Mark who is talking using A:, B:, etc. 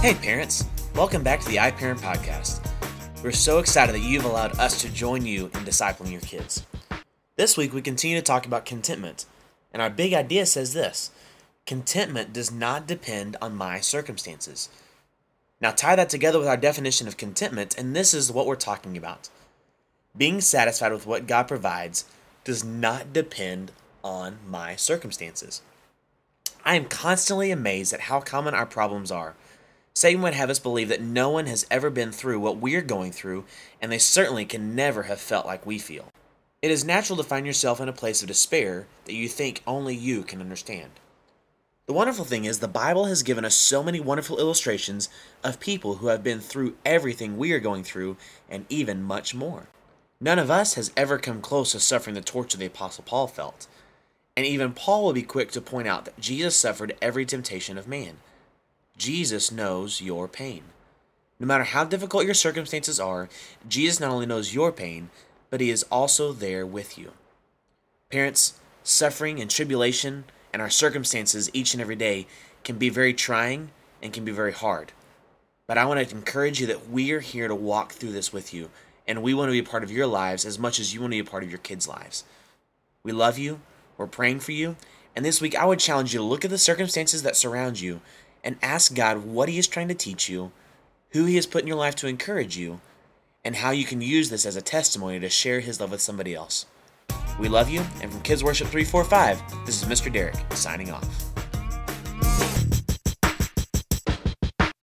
A: Hey, parents! Welcome back to the iParent Podcast. We're so excited that you've allowed us to join you in discipling your kids. This week, we continue to talk about contentment, and our big idea says this contentment does not depend on my circumstances. Now, tie that together with our definition of contentment, and this is what we're talking about. Being satisfied with what God provides does not depend on my circumstances. I am constantly amazed at how common our problems are. Satan would have us believe that no one has ever been through what we're going through, and they certainly can never have felt like we feel. It is natural to find yourself in a place of despair that you think only you can understand. The wonderful thing is, the Bible has given us so many wonderful illustrations of people who have been through everything we are going through, and even much more. None of us has ever come close to suffering the torture the Apostle Paul felt. And even Paul will be quick to point out that Jesus suffered every temptation of man. Jesus knows your pain. No matter how difficult your circumstances are, Jesus not only knows your pain, but he is also there with you. Parents, suffering and tribulation and our circumstances each and every day can be very trying and can be very hard. But I want to encourage you that we are here to walk through this with you, and we want to be a part of your lives as much as you want to be a part of your kids' lives. We love you, we're praying for you, and this week I would challenge you to look at the circumstances that surround you and ask God what He is trying to teach you, who He has put in your life to encourage you, and how you can use this as a testimony to share His love with somebody else. We love you, and from Kids Worship 345, this is Mr. Derek signing off.